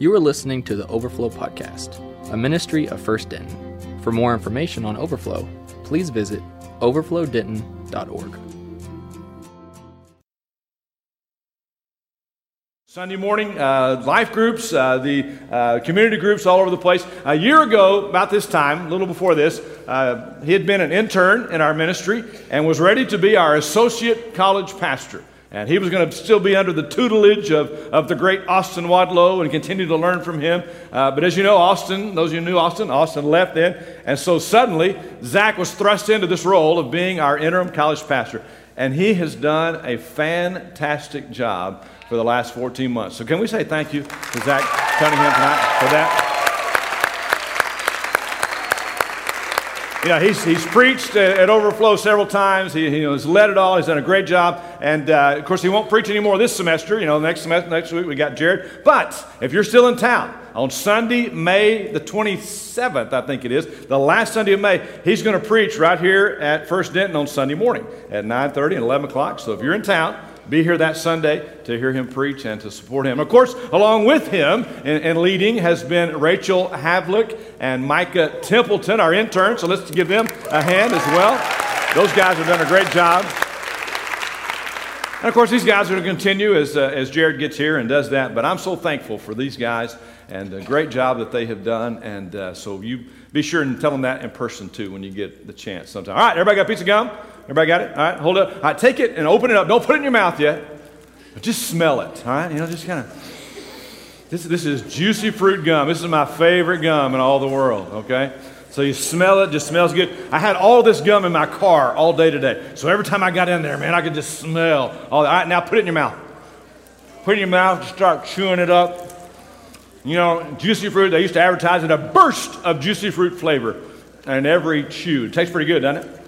You are listening to the Overflow Podcast, a ministry of First Denton. For more information on Overflow, please visit overflowdenton.org. Sunday morning, uh, life groups, uh, the uh, community groups all over the place. A year ago, about this time, a little before this, uh, he had been an intern in our ministry and was ready to be our associate college pastor. And he was going to still be under the tutelage of, of the great Austin Wadlow and continue to learn from him. Uh, but as you know, Austin, those of you who knew Austin, Austin left then. And so suddenly, Zach was thrust into this role of being our interim college pastor. And he has done a fantastic job for the last 14 months. So can we say thank you to Zach Cunningham tonight for that? You know, he's, he's preached at Overflow several times. He, he has led it all. He's done a great job. And uh, of course, he won't preach anymore this semester. You know, next semester, next week we got Jared. But if you're still in town on Sunday, May the 27th, I think it is, the last Sunday of May, he's going to preach right here at First Denton on Sunday morning at 9:30 and 11 o'clock. So if you're in town, be here that Sunday to hear him preach and to support him. Of course, along with him and, leading has been Rachel Havlick and Micah Templeton, our interns. So let's give them a hand as well. Those guys have done a great job. And of course, these guys are going to continue as, uh, as Jared gets here and does that. But I'm so thankful for these guys and the great job that they have done. And uh, so you be sure and tell them that in person too when you get the chance sometime. All right, everybody got a piece of gum? Everybody got it? All right, hold it up. All right, take it and open it up. Don't put it in your mouth yet, but just smell it. All right, you know, just kind of. This, this is juicy fruit gum. This is my favorite gum in all the world, okay? So you smell it, just smells good. I had all this gum in my car all day today. So every time I got in there, man, I could just smell all that. All right, now put it in your mouth. Put it in your mouth, start chewing it up. You know, juicy fruit, they used to advertise it a burst of juicy fruit flavor in every chew. It tastes pretty good, doesn't it?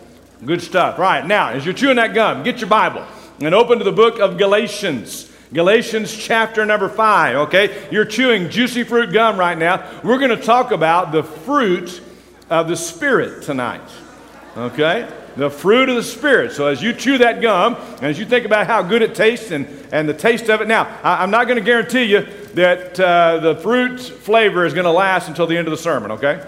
Good stuff. Right, now, as you're chewing that gum, get your Bible and open to the book of Galatians. Galatians chapter number five, okay? You're chewing juicy fruit gum right now. We're going to talk about the fruit of the Spirit tonight, okay? The fruit of the Spirit. So as you chew that gum, and as you think about how good it tastes and, and the taste of it, now, I, am not going to guarantee you that uh, the fruit flavor is going to last until the end of the sermon, okay?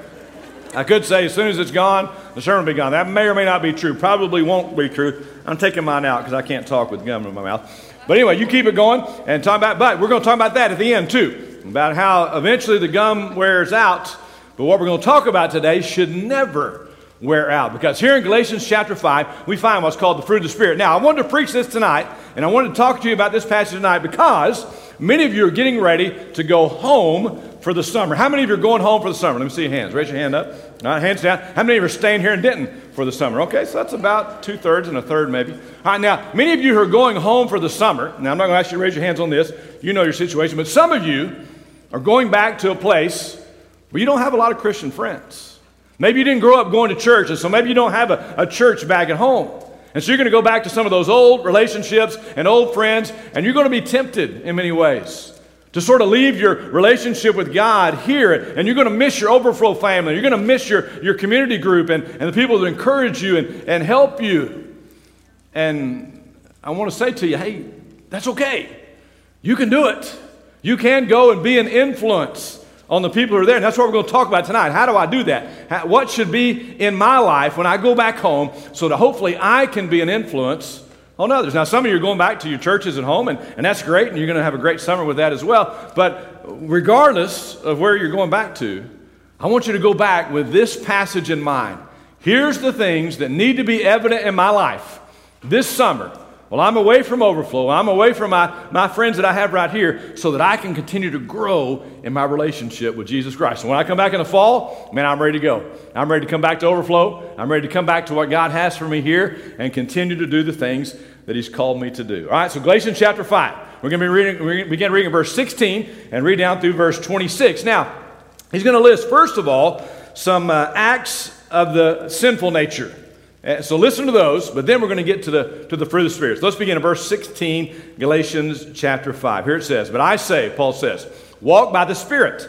I could say as soon as it's gone, the sermon will be gone. That may or may not be true. Probably won't be true. I'm taking mine out because I can't talk with gum in my mouth. But anyway, you keep it going and talk about, but we're going to talk about that at the end too, about how eventually the gum wears out. But what we're going to talk about today should never wear out. Because here in Galatians chapter 5, we find what's called the fruit of the Spirit. Now, I wanted to preach this tonight, and I wanted to talk to you about this passage tonight because many of you are getting ready to go home for the summer. How many of you are going home for the summer? Let me see your hands. Raise your hand up. Right, hands down. How many of you are staying here in Denton for the summer? Okay, so that's about two thirds and a third, maybe. All right, now, many of you who are going home for the summer, now I'm not going to ask you to raise your hands on this. You know your situation, but some of you are going back to a place where you don't have a lot of Christian friends. Maybe you didn't grow up going to church, and so maybe you don't have a, a church back at home. And so you're going to go back to some of those old relationships and old friends, and you're going to be tempted in many ways to sort of leave your relationship with God here, and you're going to miss your overflow family. You're going to miss your, your community group and, and the people that encourage you and, and help you. And I want to say to you, hey, that's okay. You can do it. You can go and be an influence on the people who are there. And that's what we're going to talk about tonight. How do I do that? How, what should be in my life when I go back home so that hopefully I can be an influence Oh, on others. Now, some of you are going back to your churches at home, and, and that's great, and you're going to have a great summer with that as well. But regardless of where you're going back to, I want you to go back with this passage in mind. Here's the things that need to be evident in my life this summer. Well, I'm away from overflow. I'm away from my, my friends that I have right here so that I can continue to grow in my relationship with Jesus Christ. So when I come back in the fall, man, I'm ready to go. I'm ready to come back to overflow. I'm ready to come back to what God has for me here and continue to do the things that He's called me to do. All right, so Galatians chapter 5. We're going to be reading, we're begin reading verse 16 and read down through verse 26. Now, he's going to list, first of all, some uh, acts of the sinful nature. Uh, so listen to those, but then we're going to get to the, to the fruit of the Spirit. So let's begin in verse 16, Galatians chapter 5. Here it says, But I say, Paul says, walk by the Spirit,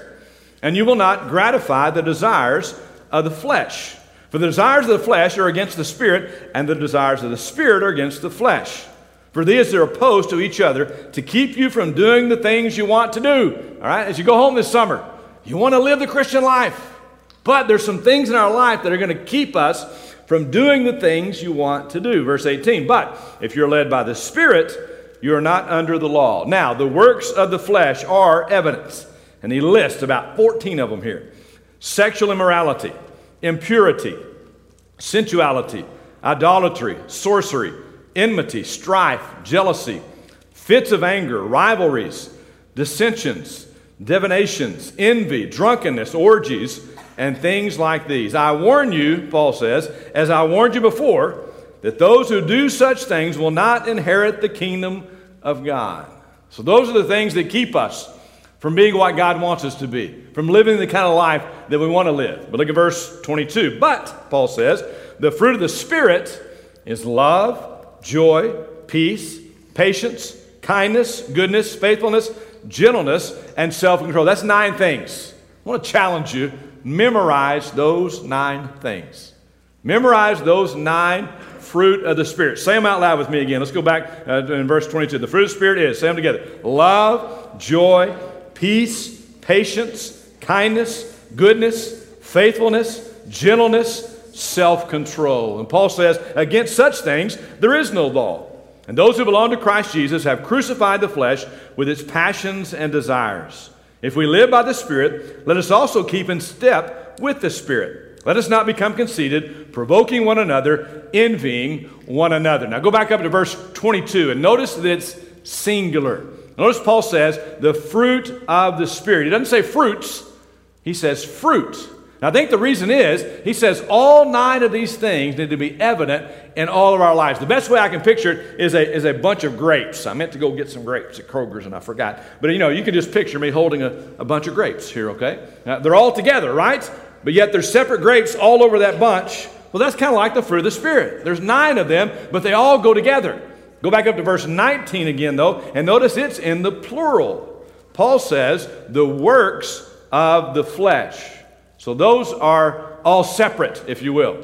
and you will not gratify the desires of the flesh. For the desires of the flesh are against the Spirit, and the desires of the Spirit are against the flesh. For these are opposed to each other to keep you from doing the things you want to do. All right, as you go home this summer, you want to live the Christian life. But there's some things in our life that are going to keep us from doing the things you want to do. Verse 18. But if you're led by the Spirit, you are not under the law. Now, the works of the flesh are evidence. And he lists about 14 of them here sexual immorality, impurity, sensuality, idolatry, sorcery, enmity, strife, jealousy, fits of anger, rivalries, dissensions, divinations, envy, drunkenness, orgies and things like these. I warn you, Paul says, as I warned you before, that those who do such things will not inherit the kingdom of God. So, those are the things that keep us from being what God wants us to be, from living the kind of life that we want to live. But look at verse 22. But, Paul says, the fruit of the Spirit is love, joy, peace, patience, kindness, goodness, faithfulness, gentleness, and self control. That's nine things. I want to challenge you memorize those nine things. Memorize those nine fruit of the Spirit. Say them out loud with me again. Let's go back uh, in verse 22. The fruit of the Spirit is, say them together love, joy, peace, patience, kindness, goodness, faithfulness, gentleness, self control. And Paul says, against such things there is no law. And those who belong to Christ Jesus have crucified the flesh with its passions and desires. If we live by the Spirit, let us also keep in step with the Spirit. Let us not become conceited, provoking one another, envying one another. Now go back up to verse 22 and notice that it's singular. Notice Paul says the fruit of the Spirit. He doesn't say fruits, he says fruit. Now, I think the reason is he says all nine of these things need to be evident in all of our lives. The best way I can picture it is a, is a bunch of grapes. I meant to go get some grapes at Kroger's and I forgot. But you know, you can just picture me holding a, a bunch of grapes here, okay? Now, they're all together, right? But yet there's separate grapes all over that bunch. Well, that's kind of like the fruit of the Spirit. There's nine of them, but they all go together. Go back up to verse 19 again, though, and notice it's in the plural. Paul says, the works of the flesh. So those are all separate, if you will.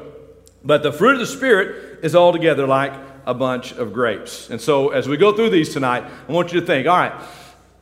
But the fruit of the Spirit is all together like a bunch of grapes. And so as we go through these tonight, I want you to think all right,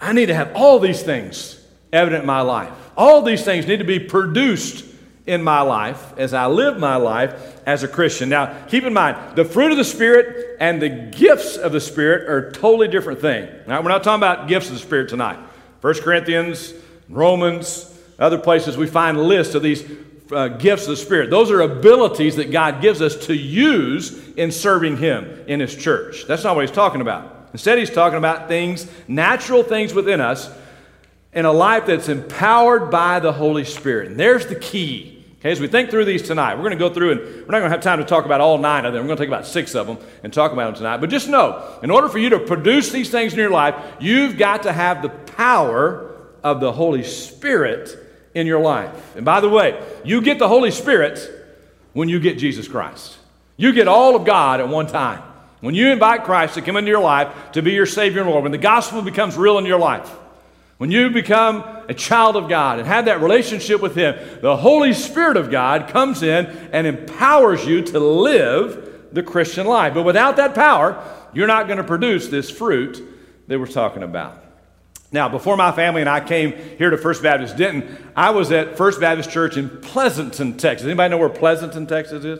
I need to have all these things evident in my life. All these things need to be produced in my life as I live my life as a Christian. Now, keep in mind, the fruit of the Spirit and the gifts of the Spirit are totally different thing. Now, we're not talking about gifts of the Spirit tonight. 1 Corinthians, Romans, other places we find lists of these uh, gifts of the Spirit. Those are abilities that God gives us to use in serving Him in His church. That's not what He's talking about. Instead, He's talking about things, natural things within us, in a life that's empowered by the Holy Spirit. And there's the key. Okay, as we think through these tonight, we're going to go through and we're not going to have time to talk about all nine of them. We're going to take about six of them and talk about them tonight. But just know, in order for you to produce these things in your life, you've got to have the power of the Holy Spirit in your life. And by the way, you get the Holy Spirit when you get Jesus Christ. You get all of God at one time. When you invite Christ to come into your life to be your Savior and Lord, when the gospel becomes real in your life, when you become a child of God and have that relationship with Him, the Holy Spirit of God comes in and empowers you to live the Christian life. But without that power, you're not going to produce this fruit that we're talking about. Now, before my family and I came here to First Baptist Denton, I was at First Baptist Church in Pleasanton, Texas. Anybody know where Pleasanton, Texas is?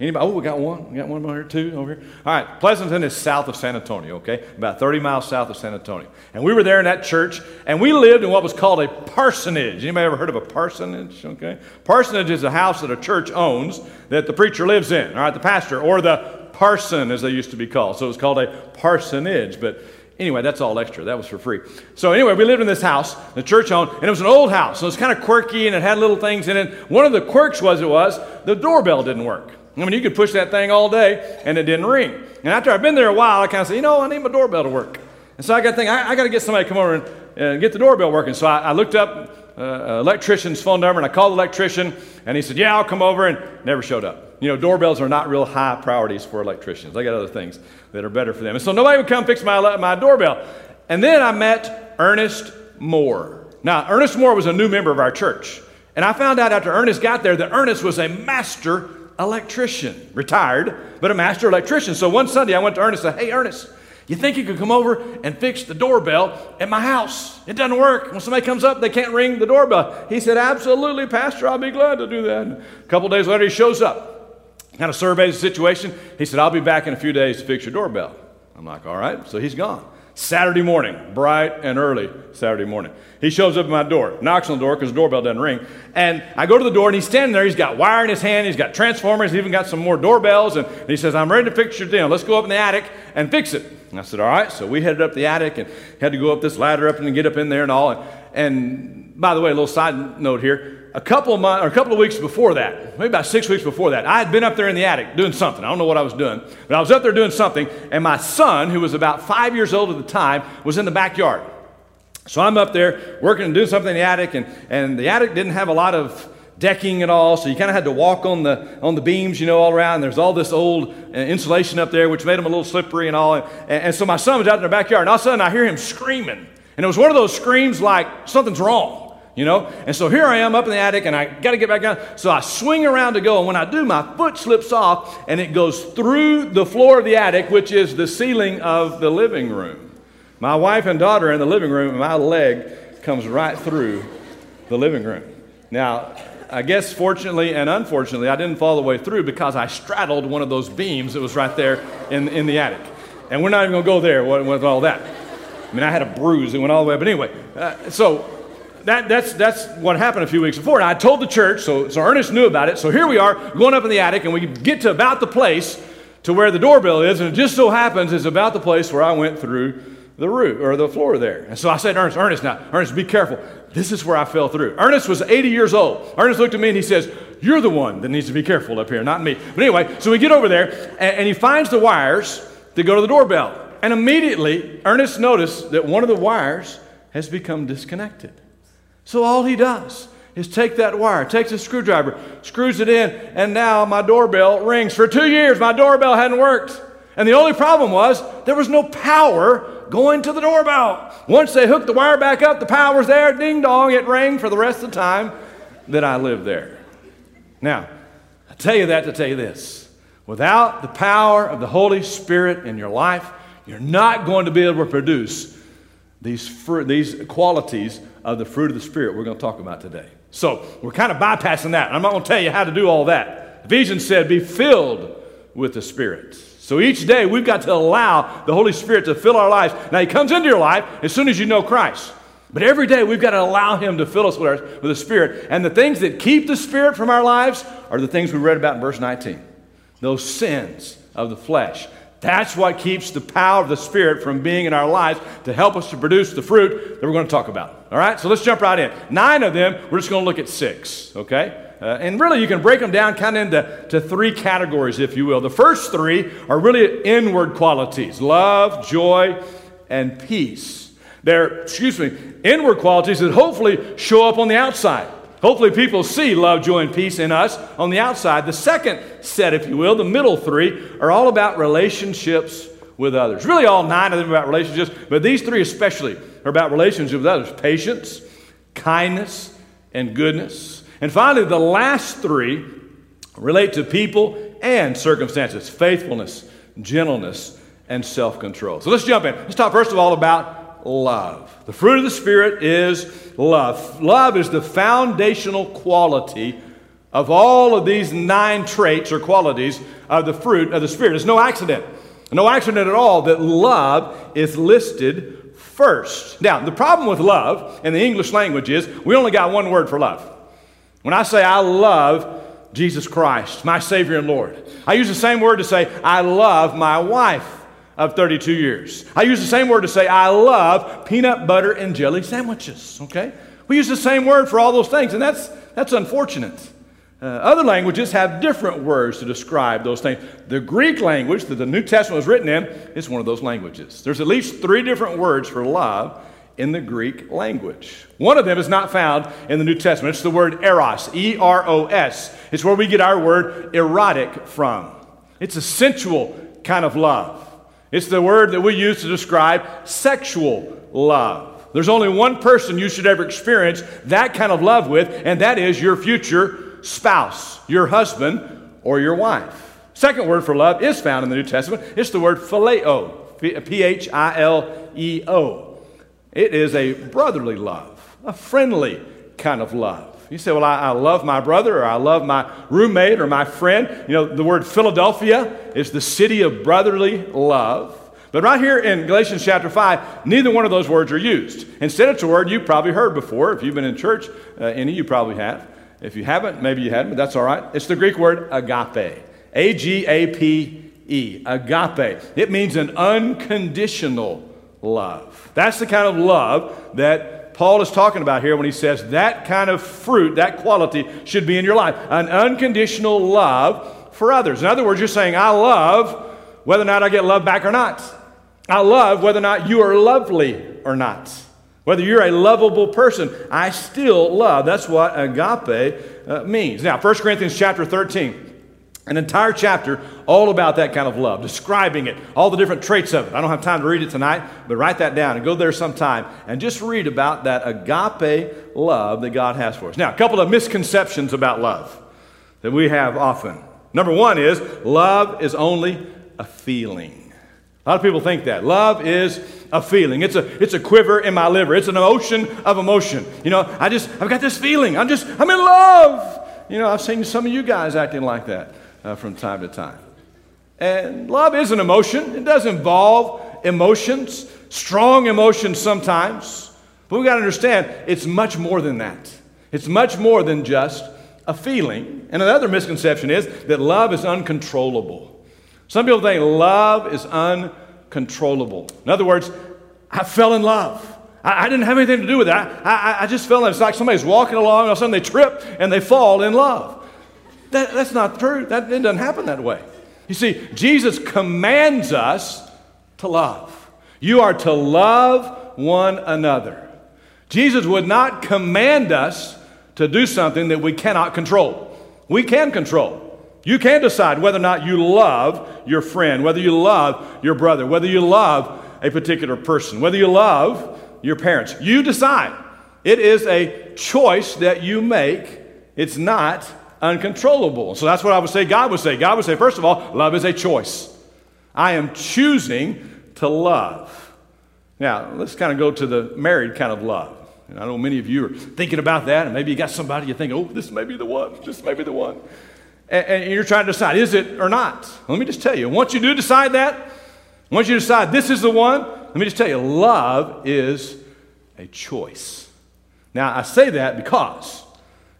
Anybody? Oh, we got one. We got one over here, two over here. All right, Pleasanton is south of San Antonio, okay? About 30 miles south of San Antonio. And we were there in that church, and we lived in what was called a parsonage. Anybody ever heard of a parsonage? Okay. Parsonage is a house that a church owns that the preacher lives in, all right, the pastor, or the parson, as they used to be called. So it was called a parsonage. But Anyway, that's all extra. That was for free. So, anyway, we lived in this house, the church owned, and it was an old house. So it was kind of quirky and it had little things in it. One of the quirks was it was the doorbell didn't work. I mean, you could push that thing all day and it didn't ring. And after I've been there a while, I kind of said, you know, I need my doorbell to work. And so I got to think, I, I got to get somebody to come over and uh, get the doorbell working. So I, I looked up uh, electrician's phone number and I called the electrician and he said, yeah, I'll come over and never showed up. You know, doorbells are not real high priorities for electricians. They got other things that are better for them. And so nobody would come fix my, my doorbell. And then I met Ernest Moore. Now, Ernest Moore was a new member of our church. And I found out after Ernest got there that Ernest was a master electrician, retired, but a master electrician. So one Sunday I went to Ernest and said, Hey, Ernest, You think you could come over and fix the doorbell at my house? It doesn't work. When somebody comes up, they can't ring the doorbell. He said, Absolutely, Pastor, I'll be glad to do that. And a couple days later, he shows up, kind of surveys the situation. He said, I'll be back in a few days to fix your doorbell. I'm like, All right. So he's gone. Saturday morning, bright and early Saturday morning. He shows up at my door, knocks on the door because the doorbell doesn't ring. And I go to the door and he's standing there. He's got wire in his hand, he's got transformers, he's even got some more doorbells. And he says, I'm ready to fix your deal. Let's go up in the attic and fix it. And I said, All right. So we headed up the attic and had to go up this ladder up and get up in there and all. And, and by the way, a little side note here a couple of months or a couple of weeks before that, maybe about six weeks before that, I had been up there in the attic doing something. I don't know what I was doing, but I was up there doing something, and my son, who was about five years old at the time, was in the backyard. So I'm up there working and doing something in the attic, and, and the attic didn't have a lot of decking at all, so you kind of had to walk on the on the beams, you know, all around. There's all this old uh, insulation up there, which made them a little slippery and all. And, and so my son was out in the backyard, and all of a sudden I hear him screaming, and it was one of those screams like something's wrong you know? And so here I am up in the attic and I got to get back down. So I swing around to go. And when I do, my foot slips off and it goes through the floor of the attic, which is the ceiling of the living room. My wife and daughter are in the living room, and my leg comes right through the living room. Now, I guess fortunately and unfortunately, I didn't fall the way through because I straddled one of those beams that was right there in, in the attic. And we're not even going to go there with, all that. I mean, I had a bruise that went all the way. But anyway, uh, so that, that's, that's what happened a few weeks before. And I told the church, so, so Ernest knew about it. So here we are going up in the attic, and we get to about the place to where the doorbell is, and it just so happens it's about the place where I went through the roof or the floor there. And so I said, Ernest, Ernest, now, Ernest, be careful. This is where I fell through. Ernest was 80 years old. Ernest looked at me and he says, You're the one that needs to be careful up here, not me. But anyway, so we get over there, and, and he finds the wires to go to the doorbell. And immediately, Ernest noticed that one of the wires has become disconnected. So all he does is take that wire, takes a screwdriver, screws it in, and now my doorbell rings. For two years, my doorbell hadn't worked. And the only problem was there was no power going to the doorbell. Once they hooked the wire back up, the power was there, ding dong, it rang for the rest of the time that I lived there. Now, I tell you that to tell you this without the power of the Holy Spirit in your life, you're not going to be able to produce these, these qualities of the fruit of the Spirit we're going to talk about today. So we're kind of bypassing that. I'm not going to tell you how to do all that. Ephesians said, be filled with the Spirit. So each day we've got to allow the Holy Spirit to fill our lives. Now, He comes into your life as soon as you know Christ. But every day we've got to allow Him to fill us with, our, with the Spirit. And the things that keep the Spirit from our lives are the things we read about in verse 19 those sins of the flesh that's what keeps the power of the Spirit from being in our lives to help us to produce the fruit that we're going to talk about. All right, so let's jump right in. Nine of them, we're just going to look at six, okay? Uh, and really, you can break them down kind of into to three categories, if you will. The first three are really inward qualities love, joy, and peace. They're, excuse me, inward qualities that hopefully show up on the outside. Hopefully, people see love, joy, and peace in us on the outside. The second set, if you will, the middle three, are all about relationships with others. Really, all nine of them about relationships, but these three especially are about relationships with others patience, kindness, and goodness. And finally, the last three relate to people and circumstances faithfulness, gentleness, and self control. So let's jump in. Let's talk first of all about love. The fruit of the Spirit is love. Love is the foundational quality of all of these nine traits or qualities of the fruit of the Spirit. It's no accident. No accident at all that love is listed first. Now, the problem with love in the English language is we only got one word for love. When I say I love Jesus Christ, my Savior and Lord, I use the same word to say I love my wife of 32 years. I use the same word to say, I love peanut butter and jelly sandwiches, okay? We use the same word for all those things, and that's, that's unfortunate. Uh, other languages have different words to describe those things. The Greek language that the New Testament was written in is one of those languages. There's at least three different words for love in the Greek language. One of them is not found in the New Testament. It's the word eros, E R O S. It's where we get our word erotic from. It's a sensual kind of love. It's the word that we use to describe sexual love. There's only one person you should ever experience that kind of love with, and that is your future spouse, your husband, or your wife. Second word for love is found in the New Testament. It's the word phileo. P H I L E O. It is a brotherly love, a friendly kind of love. You say, Well, I, I, love my brother, or I love my roommate, or my friend. You know, the word Philadelphia is the city of brotherly love. But right here in Galatians chapter 5, neither one of those words are used. Instead, it's a word you've probably heard before. If you've been in church, uh, any you probably have. If you haven't, maybe you hadn't, but that's all right. It's the Greek word agape. A G A P E. Agape. It means an unconditional love. That's the kind of love that Paul is talking about here when he says that kind of fruit, that quality should be in your life. An unconditional love for others. In other words, you're saying, I love whether or not I get love back or not. I love whether or not you are lovely or not. Whether you're a lovable person, I still love. That's what agape uh, means. Now, 1 Corinthians chapter 13. An entire chapter all about that kind of love, describing it, all the different traits of it. I don't have time to read it tonight, but write that down and go there sometime and just read about that agape love that God has for us. Now, a couple of misconceptions about love that we have often. Number one is love is only a feeling. A lot of people think that. Love is a feeling. It's a, it's a quiver in my liver. It's an ocean of emotion. You know, I just, I've got this feeling. I'm just, I'm in love. You know, I've seen some of you guys acting like that uh, from time to time. And love is an emotion. It does involve emotions, strong emotions sometimes. But we've got to understand it's much more than that. It's much more than just a feeling. And another misconception is that love is uncontrollable. Some people think love is uncontrollable. In other words, I fell in love. I, I didn't have anything to do with that. I, I, I, just fell in. It's like somebody's walking along, all of a sudden they trip and they fall in love. That, that's not true. That, it doesn't happen that way. You see, Jesus commands us to love. You are to love one another. Jesus would not command us to do something that we cannot control. We can control. You can decide whether or not you love your friend, whether you love your brother, whether you love a particular person, whether you love your parents. You decide. It is a choice that you make. It's not uncontrollable. So that's what I would say God would say. God would say, first of all, love is a choice. I am choosing to love. Now, let's kind of go to the married kind of love. And I know many of you are thinking about that, and maybe you got somebody you think, oh, this may be the one, this may be the one and, and you're trying to decide, is it or not? Let me just tell you, once you do decide that, once you decide this is the one, let me just tell you, love is a choice. Now, I say that because,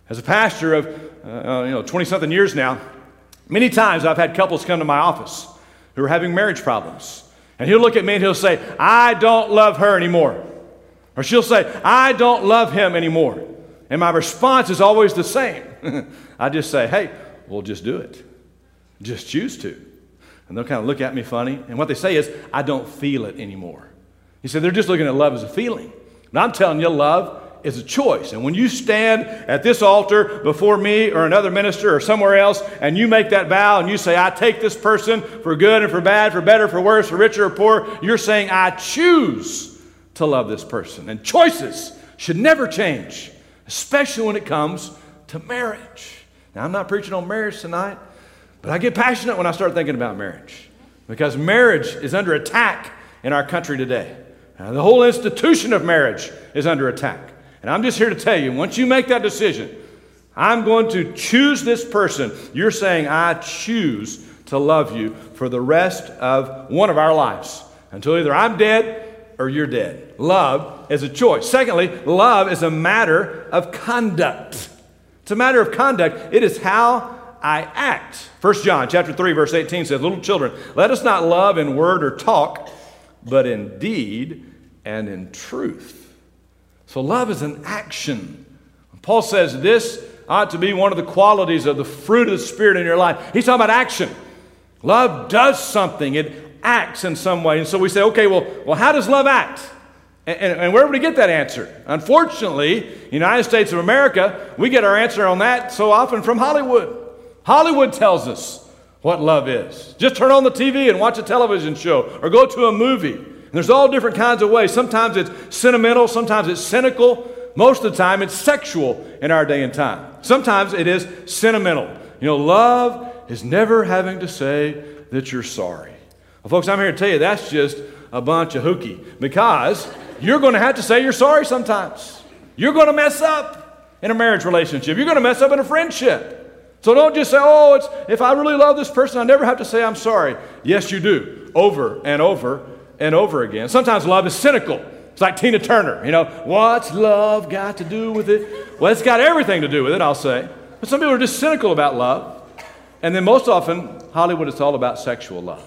as a pastor of uh, you know 20 something years now, many times I've had couples come to my office who are having marriage problems. And he'll look at me and he'll say, I don't love her anymore. Or she'll say, I don't love him anymore. And my response is always the same. I just say, hey, well, just do it. Just choose to. And they'll kind of look at me funny. And what they say is, I don't feel it anymore. He said, they're just looking at love as a feeling. And I'm telling you, love is a choice. And when you stand at this altar before me or another minister or somewhere else, and you make that vow and you say, I take this person for good and for bad, for better, for worse, for richer or poor, you're saying, I choose to love this person. And choices should never change, especially when it comes to marriage. Now, I'm not preaching on marriage tonight, but I get passionate when I start thinking about marriage because marriage is under attack in our country today. Now, the whole institution of marriage is under attack. And I'm just here to tell you once you make that decision, I'm going to choose this person. You're saying, I choose to love you for the rest of one of our lives until either I'm dead or you're dead. Love is a choice. Secondly, love is a matter of conduct. It's a matter of conduct. It is how I act. 1 John chapter 3 verse 18 says, "Little children, let us not love in word or talk, but in deed and in truth." So love is an action. Paul says this ought to be one of the qualities of the fruit of the spirit in your life. He's talking about action. Love does something. It acts in some way. And so we say, okay, well, well how does love act? And, and, where would we get that answer? Unfortunately, United States of America, we get our answer on that so often from Hollywood. Hollywood tells us what love is. Just turn on the TV and watch a television show or go to a movie. And there's all different kinds of ways. Sometimes it's sentimental, sometimes it's cynical. Most of the time, it's sexual in our day and time. Sometimes it is sentimental. You know, love is never having to say that you're sorry. Well, folks, I'm here to tell you that's just a bunch of hooky because you're going to have to say you're sorry sometimes. You're going to mess up in a marriage relationship. You're going to mess up in a friendship. So don't just say, oh, it's, if I really love this person, I never have to say I'm sorry. Yes, you do, over and over and over again. Sometimes love is cynical. It's like Tina Turner, you know, what's love got to do with it? Well, it's got everything to do with it, I'll say. But some people are just cynical about love. And then most often, Hollywood is all about sexual love.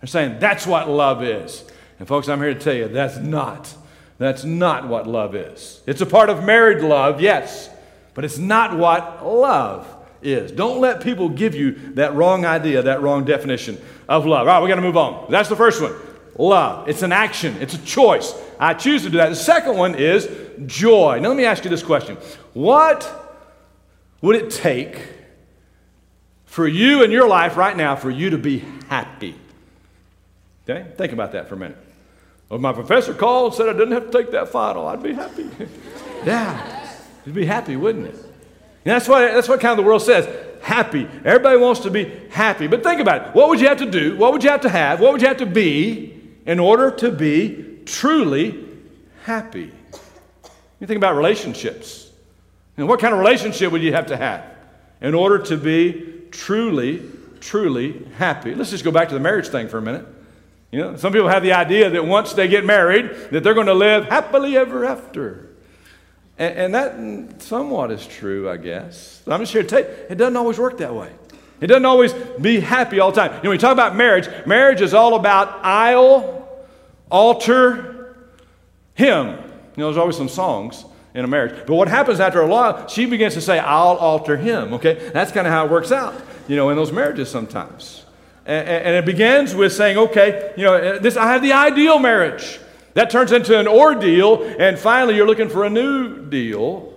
They're saying that's what love is. And folks, I'm here to tell you that's not. That's not what love is. It's a part of married love, yes, but it's not what love is. Don't let people give you that wrong idea, that wrong definition of love. All right, we got to move on. That's the first one. Love. It's an action, it's a choice. I choose to do that. The second one is joy. Now, let me ask you this question What would it take for you in your life right now for you to be happy? Okay? Think about that for a minute. Well, my professor called and said I didn't have to take that final. I'd be happy. yeah, you'd be happy, wouldn't it? And that's what, that's what kind of the world says happy. Everybody wants to be happy. But think about it. What would you have to do? What would you have to have? What would you have to be in order to be truly happy? You think about relationships. And what kind of relationship would you have to have in order to be truly, truly happy? Let's just go back to the marriage thing for a minute. You know, some people have the idea that once they get married, that they're going to live happily ever after. And, and that somewhat is true, I guess. But I'm just here to tell you, it doesn't always work that way. It doesn't always be happy all the time. You know, when you talk about marriage, marriage is all about aisle, altar, hymn. You know, there's always some songs in a marriage. But what happens after a while, she begins to say, I'll alter him, okay? That's kind of how it works out, you know, in those marriages sometimes. And, and it begins with saying, okay, you know, uh, this, I have the ideal marriage. That turns into an ordeal, and finally you're looking for a new deal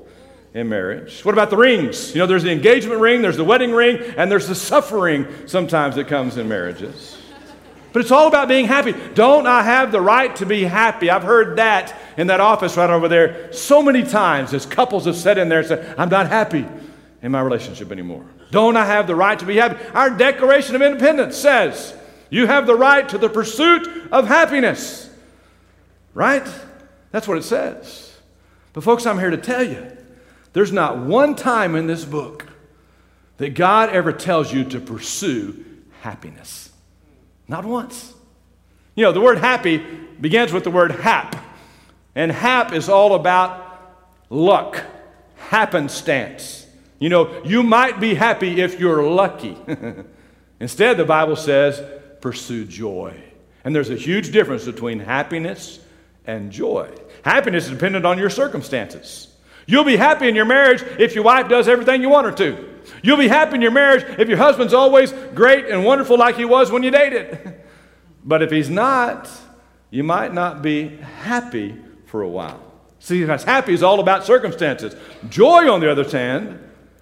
in marriage. What about the rings? You know, there's the engagement ring, there's the wedding ring, and there's the suffering sometimes that comes in marriages. But it's all about being happy. Don't I have the right to be happy? I've heard that in that office right over there so many times as couples have sat in there and said, I'm not happy in my relationship anymore. Don't I have the right to be happy? Our Declaration of Independence says you have the right to the pursuit of happiness. Right? That's what it says. But, folks, I'm here to tell you there's not one time in this book that God ever tells you to pursue happiness. Not once. You know, the word happy begins with the word hap. And hap is all about luck, happenstance. You know, you might be happy if you're lucky. Instead, the Bible says, pursue joy. And there's a huge difference between happiness and joy. Happiness is dependent on your circumstances. You'll be happy in your marriage if your wife does everything you want her to. You'll be happy in your marriage if your husband's always great and wonderful like he was when you dated. But if he's not, you might not be happy for a while. See, because happy is all about circumstances. Joy, on the other hand,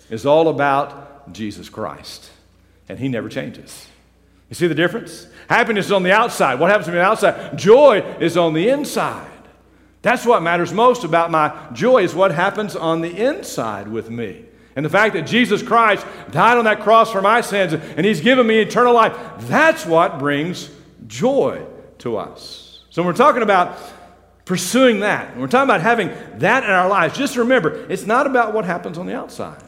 is all about Jesus Christ. And he never changes. You see the difference? Happiness is on the outside. What happens to me on the outside? Joy is on the inside. That's what matters most about my joy, is what happens on the inside with me. And the fact that Jesus Christ died on that cross for my sins and He's given me eternal life, that's what brings joy to us. So when we're talking about pursuing that. we're talking about having that in our lives. Just remember, it's not about what happens on the outside.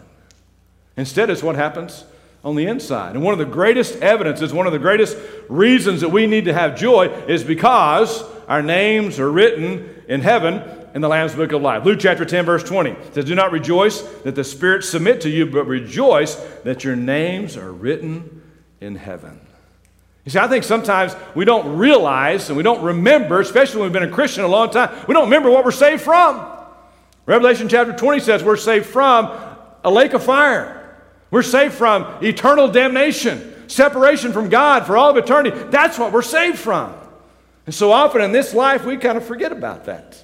Instead, it's what happens on the inside. And one of the greatest evidences, one of the greatest reasons that we need to have joy is because our names are written in heaven in the Lamb's Book of Life. Luke chapter 10, verse 20 says, Do not rejoice that the spirits submit to you, but rejoice that your names are written in heaven. You see, I think sometimes we don't realize and we don't remember, especially when we've been a Christian a long time, we don't remember what we're saved from. Revelation chapter 20 says we're saved from a lake of fire. We're saved from eternal damnation, separation from God for all of eternity. That's what we're saved from. And so often in this life, we kind of forget about that.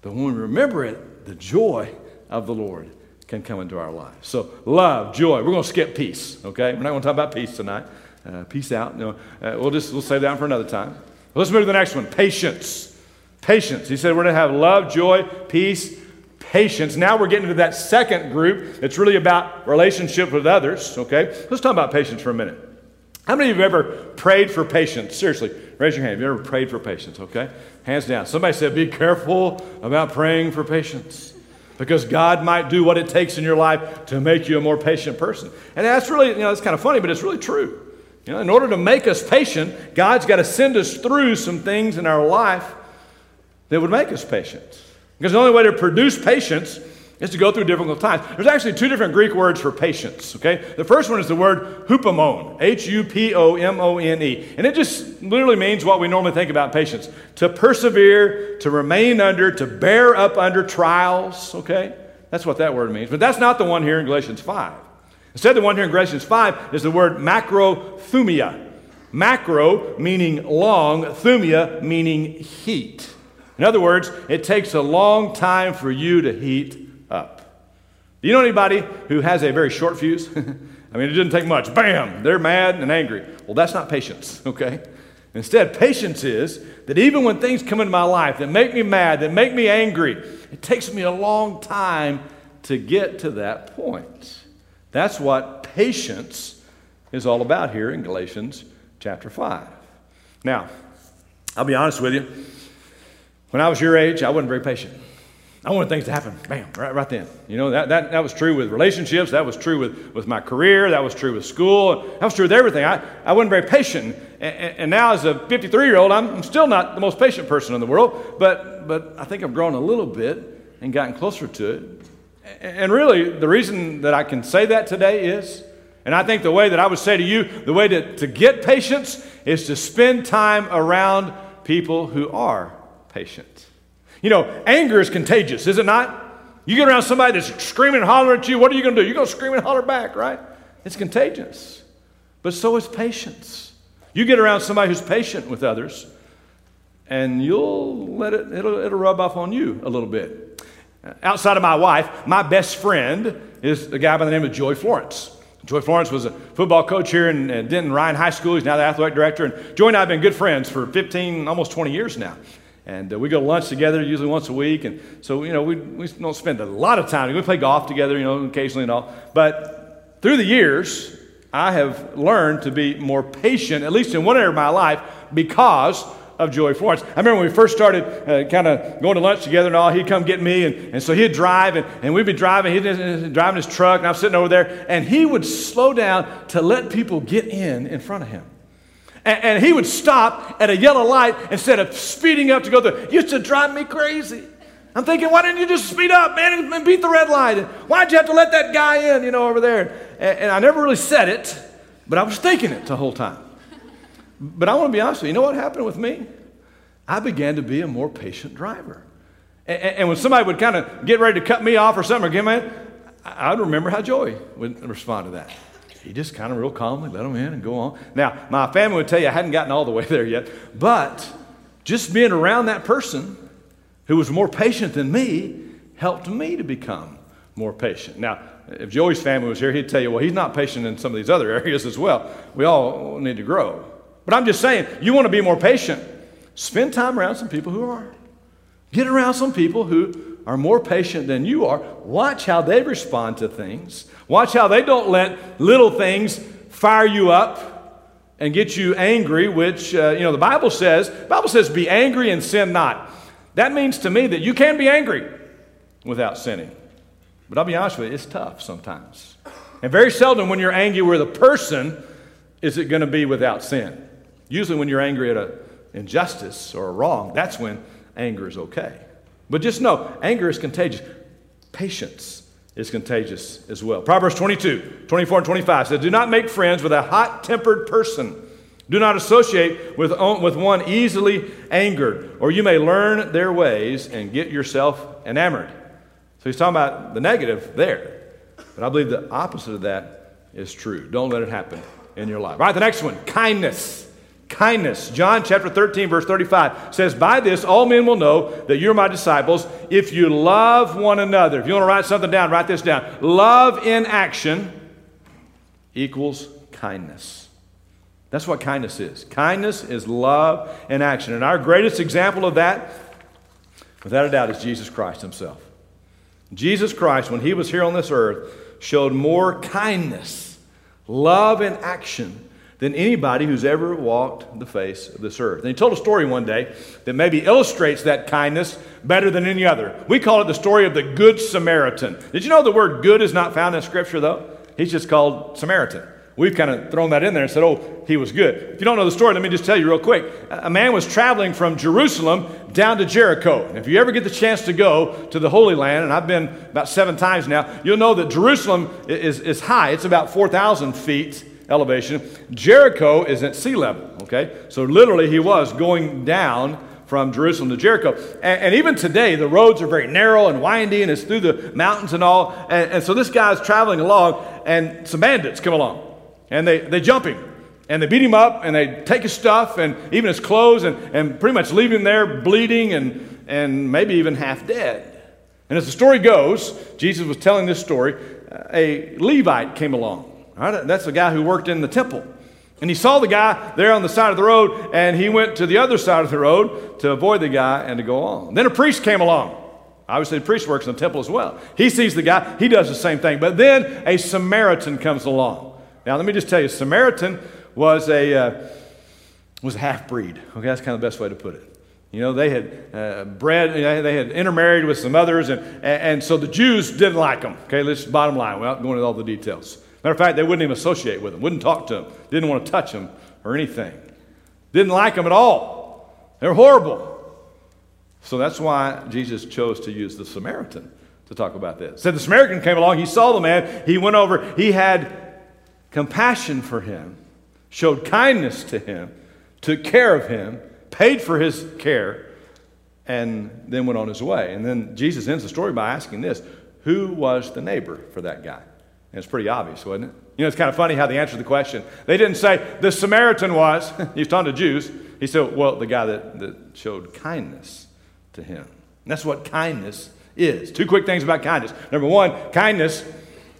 But when we remember it, the joy of the Lord can come into our lives. So, love, joy. We're going to skip peace, okay? We're not going to talk about peace tonight. Uh, peace out. No, uh, we'll just we'll save that for another time. Let's move to the next one patience. Patience. He said we're going to have love, joy, peace, patience. Now we're getting to that second group that's really about relationship with others, okay? Let's talk about patience for a minute. How many of you have ever prayed for patience? Seriously, raise your hand. Have you ever prayed for patience? Okay? Hands down. Somebody said, Be careful about praying for patience because God might do what it takes in your life to make you a more patient person. And that's really, you know, that's kind of funny, but it's really true. You know, in order to make us patient, God's got to send us through some things in our life that would make us patient. Because the only way to produce patience is to go through difficult times. There's actually two different Greek words for patience, okay? The first one is the word hupomone, H U P O M O N E. And it just literally means what we normally think about patience to persevere, to remain under, to bear up under trials, okay? That's what that word means. But that's not the one here in Galatians 5. Instead, the one here in Galatians 5 is the word macrothumia. Macro meaning long, thumia meaning heat. In other words, it takes a long time for you to heat. Do you know anybody who has a very short fuse? I mean, it didn't take much. Bam, they're mad and angry. Well, that's not patience, okay? Instead, patience is that even when things come into my life that make me mad, that make me angry, it takes me a long time to get to that point. That's what patience is all about here in Galatians chapter 5. Now, I'll be honest with you. When I was your age, I wasn't very patient. I wanted things to happen, bam, right, right then. You know, that, that, that was true with relationships. That was true with, with my career. That was true with school. That was true with everything. I, I wasn't very patient. And, and now, as a 53 year old, I'm still not the most patient person in the world, but, but I think I've grown a little bit and gotten closer to it. And really, the reason that I can say that today is, and I think the way that I would say to you, the way to, to get patience is to spend time around people who are patient. You know, anger is contagious, is it not? You get around somebody that's screaming and hollering at you, what are you going to do? You're going to scream and holler back, right? It's contagious. But so is patience. You get around somebody who's patient with others, and you'll let it, it'll, it'll rub off on you a little bit. Outside of my wife, my best friend is a guy by the name of Joey Florence. Joey Florence was a football coach here in, in Denton Ryan High School. He's now the athletic director. And Joey and I have been good friends for 15, almost 20 years now. And uh, we go to lunch together usually once a week. And so, you know, we, we don't spend a lot of time. We play golf together, you know, occasionally and all. But through the years, I have learned to be more patient, at least in one area of my life, because of Joey Florence. I remember when we first started uh, kind of going to lunch together and all, he'd come get me, and, and so he'd drive, and, and we'd be driving, he'd be driving his truck, and I'm sitting over there, and he would slow down to let people get in in front of him. And, and he would stop at a yellow light instead of speeding up to go through. It used to drive me crazy. I'm thinking, why didn't you just speed up, man, and beat the red light? Why'd you have to let that guy in, you know, over there? And, and I never really said it, but I was thinking it the whole time. But I want to be honest with you. You know what happened with me? I began to be a more patient driver. And, and when somebody would kind of get ready to cut me off or something or give me, I'd remember how Joey would respond to that he just kind of real calmly let them in and go on. Now, my family would tell you I hadn't gotten all the way there yet, but just being around that person who was more patient than me helped me to become more patient. Now, if Joey's family was here, he'd tell you, well, he's not patient in some of these other areas as well. We all need to grow. But I'm just saying, you want to be more patient, spend time around some people who are. Get around some people who are more patient than you are. Watch how they respond to things. Watch how they don't let little things fire you up and get you angry, which, uh, you know, the Bible says, Bible says, be angry and sin not. That means to me that you can be angry without sinning. But I'll be honest with you, it's tough sometimes. And very seldom when you're angry with a person is it going to be without sin. Usually when you're angry at an injustice or a wrong, that's when anger is okay. But just know, anger is contagious. Patience is contagious as well. Proverbs 22, 24 and 25 says, Do not make friends with a hot tempered person. Do not associate with, with one easily angered, or you may learn their ways and get yourself enamored. So he's talking about the negative there. But I believe the opposite of that is true. Don't let it happen in your life. All right, the next one kindness. Kindness. John chapter 13, verse 35 says, By this all men will know that you're my disciples if you love one another. If you want to write something down, write this down. Love in action equals kindness. That's what kindness is. Kindness is love in action. And our greatest example of that, without a doubt, is Jesus Christ himself. Jesus Christ, when he was here on this earth, showed more kindness, love in action than anybody who's ever walked the face of this earth. And he told a story one day that maybe illustrates that kindness better than any other. We call it the story of the Good Samaritan. Did you know the word good is not found in Scripture, though? He's just called Samaritan. We've kind of thrown that in there and said, oh, he was good. If you don't know the story, let me just tell you real quick. A man was traveling from Jerusalem down to Jericho. And if you ever get the chance to go to the Holy Land, and I've been about seven times now, you'll know that Jerusalem is, is high. It's about 4,000 feet elevation. Jericho is at sea level, okay? So literally, he was going down from Jerusalem to Jericho. And, and, even today, the roads are very narrow and windy, and it's through the mountains and all. And, and so this guy's traveling along, and some bandits come along and they, they jump him and they beat him up and they take his stuff and even his clothes and, and pretty much leave him there bleeding and, and maybe even half dead. And as the story goes, Jesus was telling this story, uh, a Levite came along. That's the guy who worked in the temple. And he saw the guy there on the side of the road, and he went to the other side of the road to avoid the guy and to go on. Then a priest came along. Obviously, the priest works in the temple as well. He sees the guy, he does the same thing. But then a Samaritan comes along. Now, let me just tell you, Samaritan was a, uh, was a half breed. Okay, that's kind of the best way to put it. You know, they had uh, bred, they had intermarried with some others, and, and, and, so the Jews didn't like them. Okay, let's bottom line without going into all the details. Matter of fact, they wouldn't even associate with them, wouldn't talk to them, didn't want to touch them or anything. Didn't like them at all. They're horrible. So that's why Jesus chose to use the Samaritan to talk about this. Said the Samaritan came along, he saw the man, he went over, he had compassion for him, showed kindness to him, took care of him, paid for his care, and then went on his way. And then Jesus ends the story by asking this Who was the neighbor for that guy? And it's pretty obvious, wasn't it? You know, it's kind of funny how they answered the question. They didn't say, The Samaritan was. he was talking to Jews. He said, Well, the guy that, that showed kindness to him. And that's what kindness is. Two quick things about kindness. Number one, kindness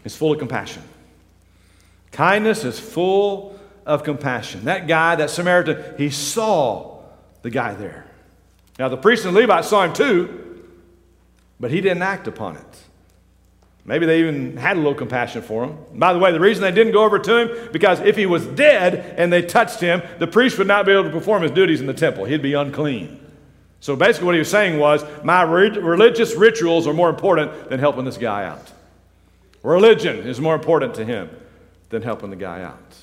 is full of compassion. Kindness is full of compassion. That guy, that Samaritan, he saw the guy there. Now, the priest and Levite saw him too, but he didn't act upon it. Maybe they even had a little compassion for him. By the way, the reason they didn't go over to him, because if he was dead and they touched him, the priest would not be able to perform his duties in the temple. He'd be unclean. So basically, what he was saying was, my religious rituals are more important than helping this guy out. Religion is more important to him than helping the guy out.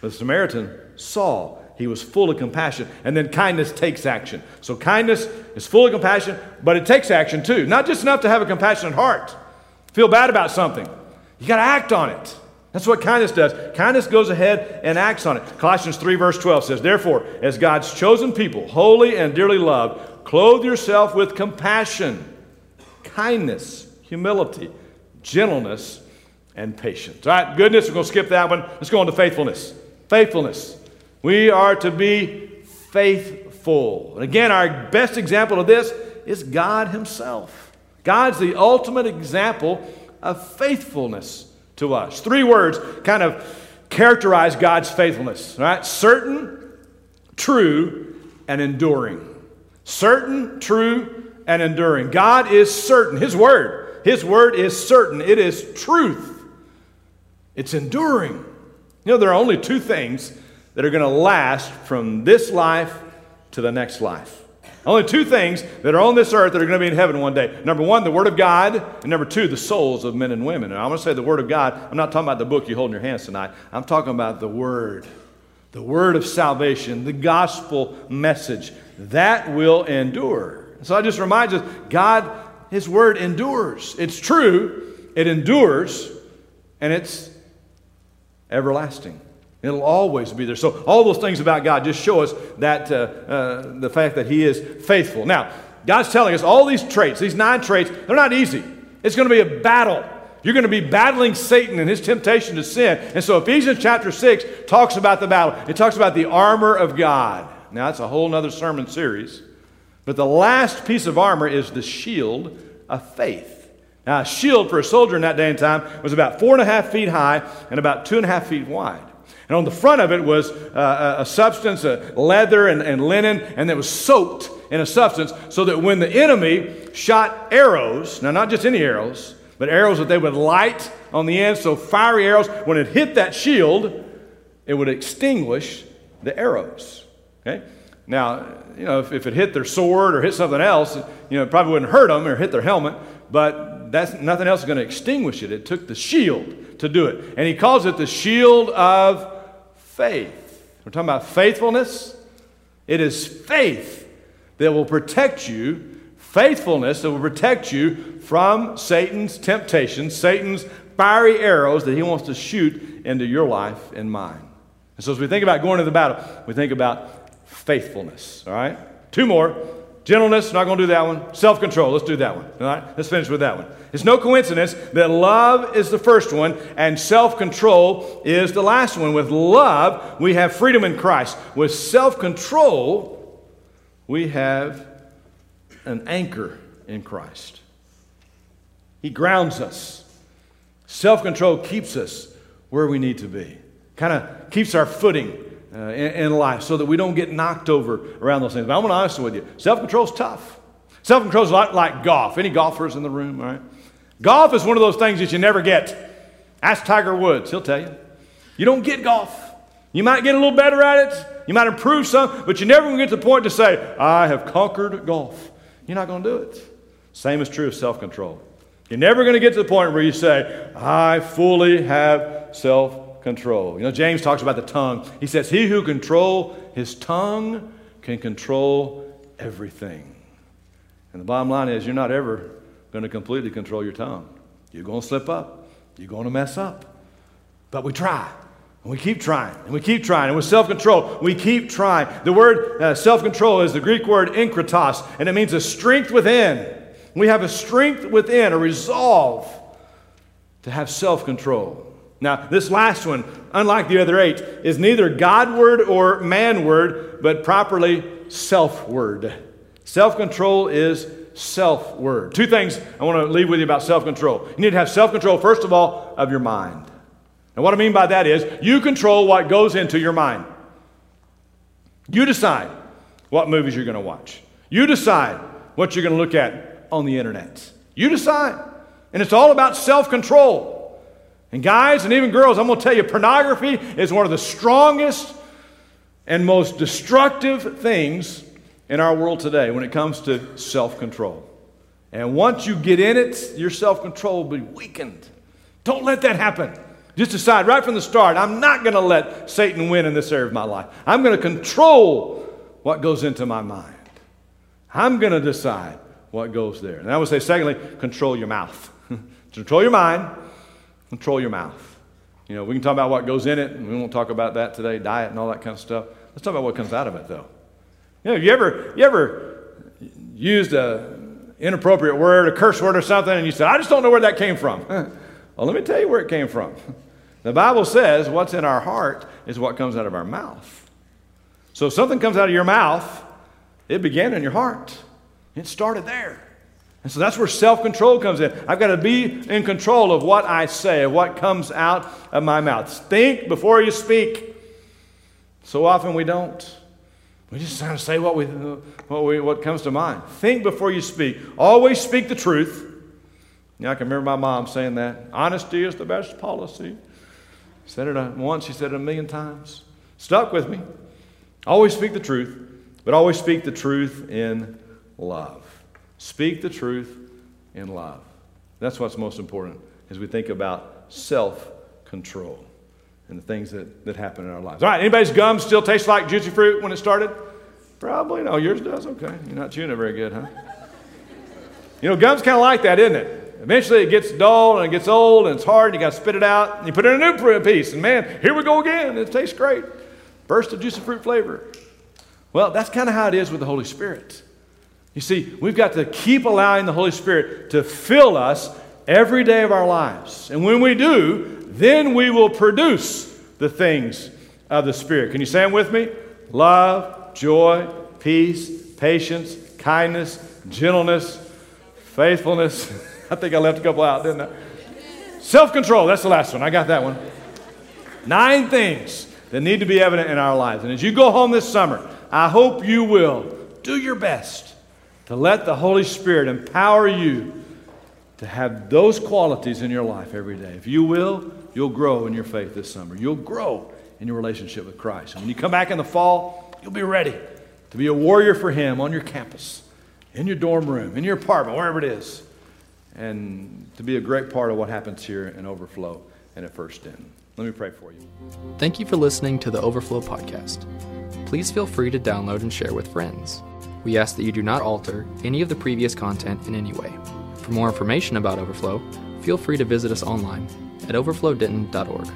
The Samaritan saw he was full of compassion. And then kindness takes action. So kindness is full of compassion, but it takes action too. Not just enough to have a compassionate heart, feel bad about something. You got to act on it. That's what kindness does. Kindness goes ahead and acts on it. Colossians 3, verse 12 says, Therefore, as God's chosen people, holy and dearly loved, clothe yourself with compassion, kindness, humility, gentleness, and patience. All right, goodness, we're going to skip that one. Let's go on to faithfulness. Faithfulness. We are to be faithful. And again, our best example of this is God Himself. God's the ultimate example of faithfulness to us. Three words kind of characterize God's faithfulness, right? Certain, true, and enduring. Certain, true, and enduring. God is certain. His word, His word is certain. It is truth. It's enduring. You know, there are only two things that are going to last from this life to the next life. Only two things that are on this earth that are going to be in heaven one day. Number one, the Word of God, and number two, the souls of men and women. And I'm going to say the Word of God. I'm not talking about the book you hold in your hands tonight. I'm talking about the Word, the Word of salvation, the gospel message. That will endure. So I just remind us God, His Word endures. It's true, it endures, and it's everlasting. It'll always be there. So, all those things about God just show us that uh, uh, the fact that He is faithful. Now, God's telling us all these traits, these nine traits, they're not easy. It's going to be a battle. You're going to be battling Satan and his temptation to sin. And so, Ephesians chapter 6 talks about the battle, it talks about the armor of God. Now, that's a whole other sermon series. But the last piece of armor is the shield of faith. Now, a shield for a soldier in that day and time was about four and a half feet high and about two and a half feet wide. And on the front of it was uh, a substance, a leather and, and linen, and it was soaked in a substance so that when the enemy shot arrows, now not just any arrows, but arrows that they would light on the end, so fiery arrows, when it hit that shield, it would extinguish the arrows. Okay? Now, you know, if, if it hit their sword or hit something else, you know, it probably wouldn't hurt them or hit their helmet, but that's, nothing else is going to extinguish it. It took the shield to do it. And he calls it the shield of faith. We're talking about faithfulness. It is faith that will protect you, faithfulness that will protect you from Satan's temptations, Satan's fiery arrows that he wants to shoot into your life and mine. And so as we think about going to the battle, we think about faithfulness. All right? Two more. Gentleness, not going to do that one. Self control, let's do that one. All right? Let's finish with that one. It's no coincidence that love is the first one and self control is the last one. With love, we have freedom in Christ. With self control, we have an anchor in Christ. He grounds us. Self control keeps us where we need to be, kind of keeps our footing uh, in, in, life so that we don't get knocked over around those things. But I'm going to honest with you self control is tough. Self control is lot like golf. Any golfers in the room, all right? Golf is one of those things that you never get. Ask Tiger Woods, he'll tell you. You don't get golf. You might get a little better at it, you might improve some, but you're never get to the point to say, I have conquered golf. You're not going to do it. Same is true of self control. You're never going to get to the point where you say, I fully have self control. You know, James talks about the tongue. He says, He who control his tongue can control everything. And the bottom line is, you're not ever going to completely control your tongue. You're going to slip up, you're going to mess up. But we try. And we keep trying, and we keep trying, and with self control, we keep trying. The word uh, self control is the Greek word enkritos, and it means a strength within. We have a strength within, a resolve to have self control. Now, this last one, unlike the other eight, is neither Godward or manward, but properly self-word. Self-control is self-word. Two things I want to leave with you about self-control. You need to have self-control, first of all, of your mind. And what I mean by that is you control what goes into your mind. You decide what movies you're going to watch. You decide what you're going to look at on the internet. You decide. And it's all about self control. And guys and even girls, I'm going to tell you, pornography is one of the strongest and most destructive things in our world today when it comes to self control. And once you get in it, your self control will be weakened. Don't let that happen. Just decide right from the start I'm not going to let Satan win in this area of my life. I'm going to control what goes into my mind. I'm going to decide what goes there. And I would say, secondly, control your mouth. control your mind Control your mouth. You know, we can talk about what goes in it, and we won't talk about that today, diet and all that kind of stuff. Let's talk about what comes out of it, though. You know, you ever, you ever used an inappropriate word, a curse word or something, and you said, I just don't know where that came from. well, let me tell you where it came from. The Bible says what's in our heart is what comes out of our mouth. So if something comes out of your mouth, it began in your heart. It started there. And so that's where self control comes in. I've got to be in control of what I say, of what comes out of my mouth. Think before you speak. So often we don't. We just kind of say what, we, what, we, what comes to mind. Think before you speak. Always speak the truth. Yeah, I can remember my mom saying that. Honesty is the best policy. Said it once, she said it a million times. Stuck with me. Always speak the truth, but always speak the truth in love. Speak the truth in love. That's what's most important as we think about self control and the things that, that happen in our lives. All right, anybody's gum still taste like juicy fruit when it started? Probably. No, yours does. Okay. You're not chewing it very good, huh? You know, gum's kind of like that, isn't it? Eventually it gets dull and it gets old and it's hard and you got to spit it out and you put in a new piece and man, here we go again. It tastes great. Burst of juicy fruit flavor. Well, that's kind of how it is with the Holy Spirit. You see, we've got to keep allowing the Holy Spirit to fill us every day of our lives. And when we do, then we will produce the things of the Spirit. Can you say them with me? Love, joy, peace, patience, kindness, gentleness, faithfulness. I think I left a couple out, didn't I? Self control, that's the last one. I got that one. Nine things that need to be evident in our lives. And as you go home this summer, I hope you will do your best to let the Holy Spirit empower you to have those qualities in your life every day. If you will, you'll grow in your faith this summer. You'll grow in your relationship with Christ. And when you come back in the fall, you'll be ready to be a warrior for Him on your campus, in your dorm room, in your apartment, wherever it is, and to be a great part of what happens here in Overflow and at First Inn. Let me pray for you. Thank you for listening to the Overflow podcast. Please feel free to download and share with friends. We ask that you do not alter any of the previous content in any way. For more information about Overflow, feel free to visit us online at overflowdenton.org.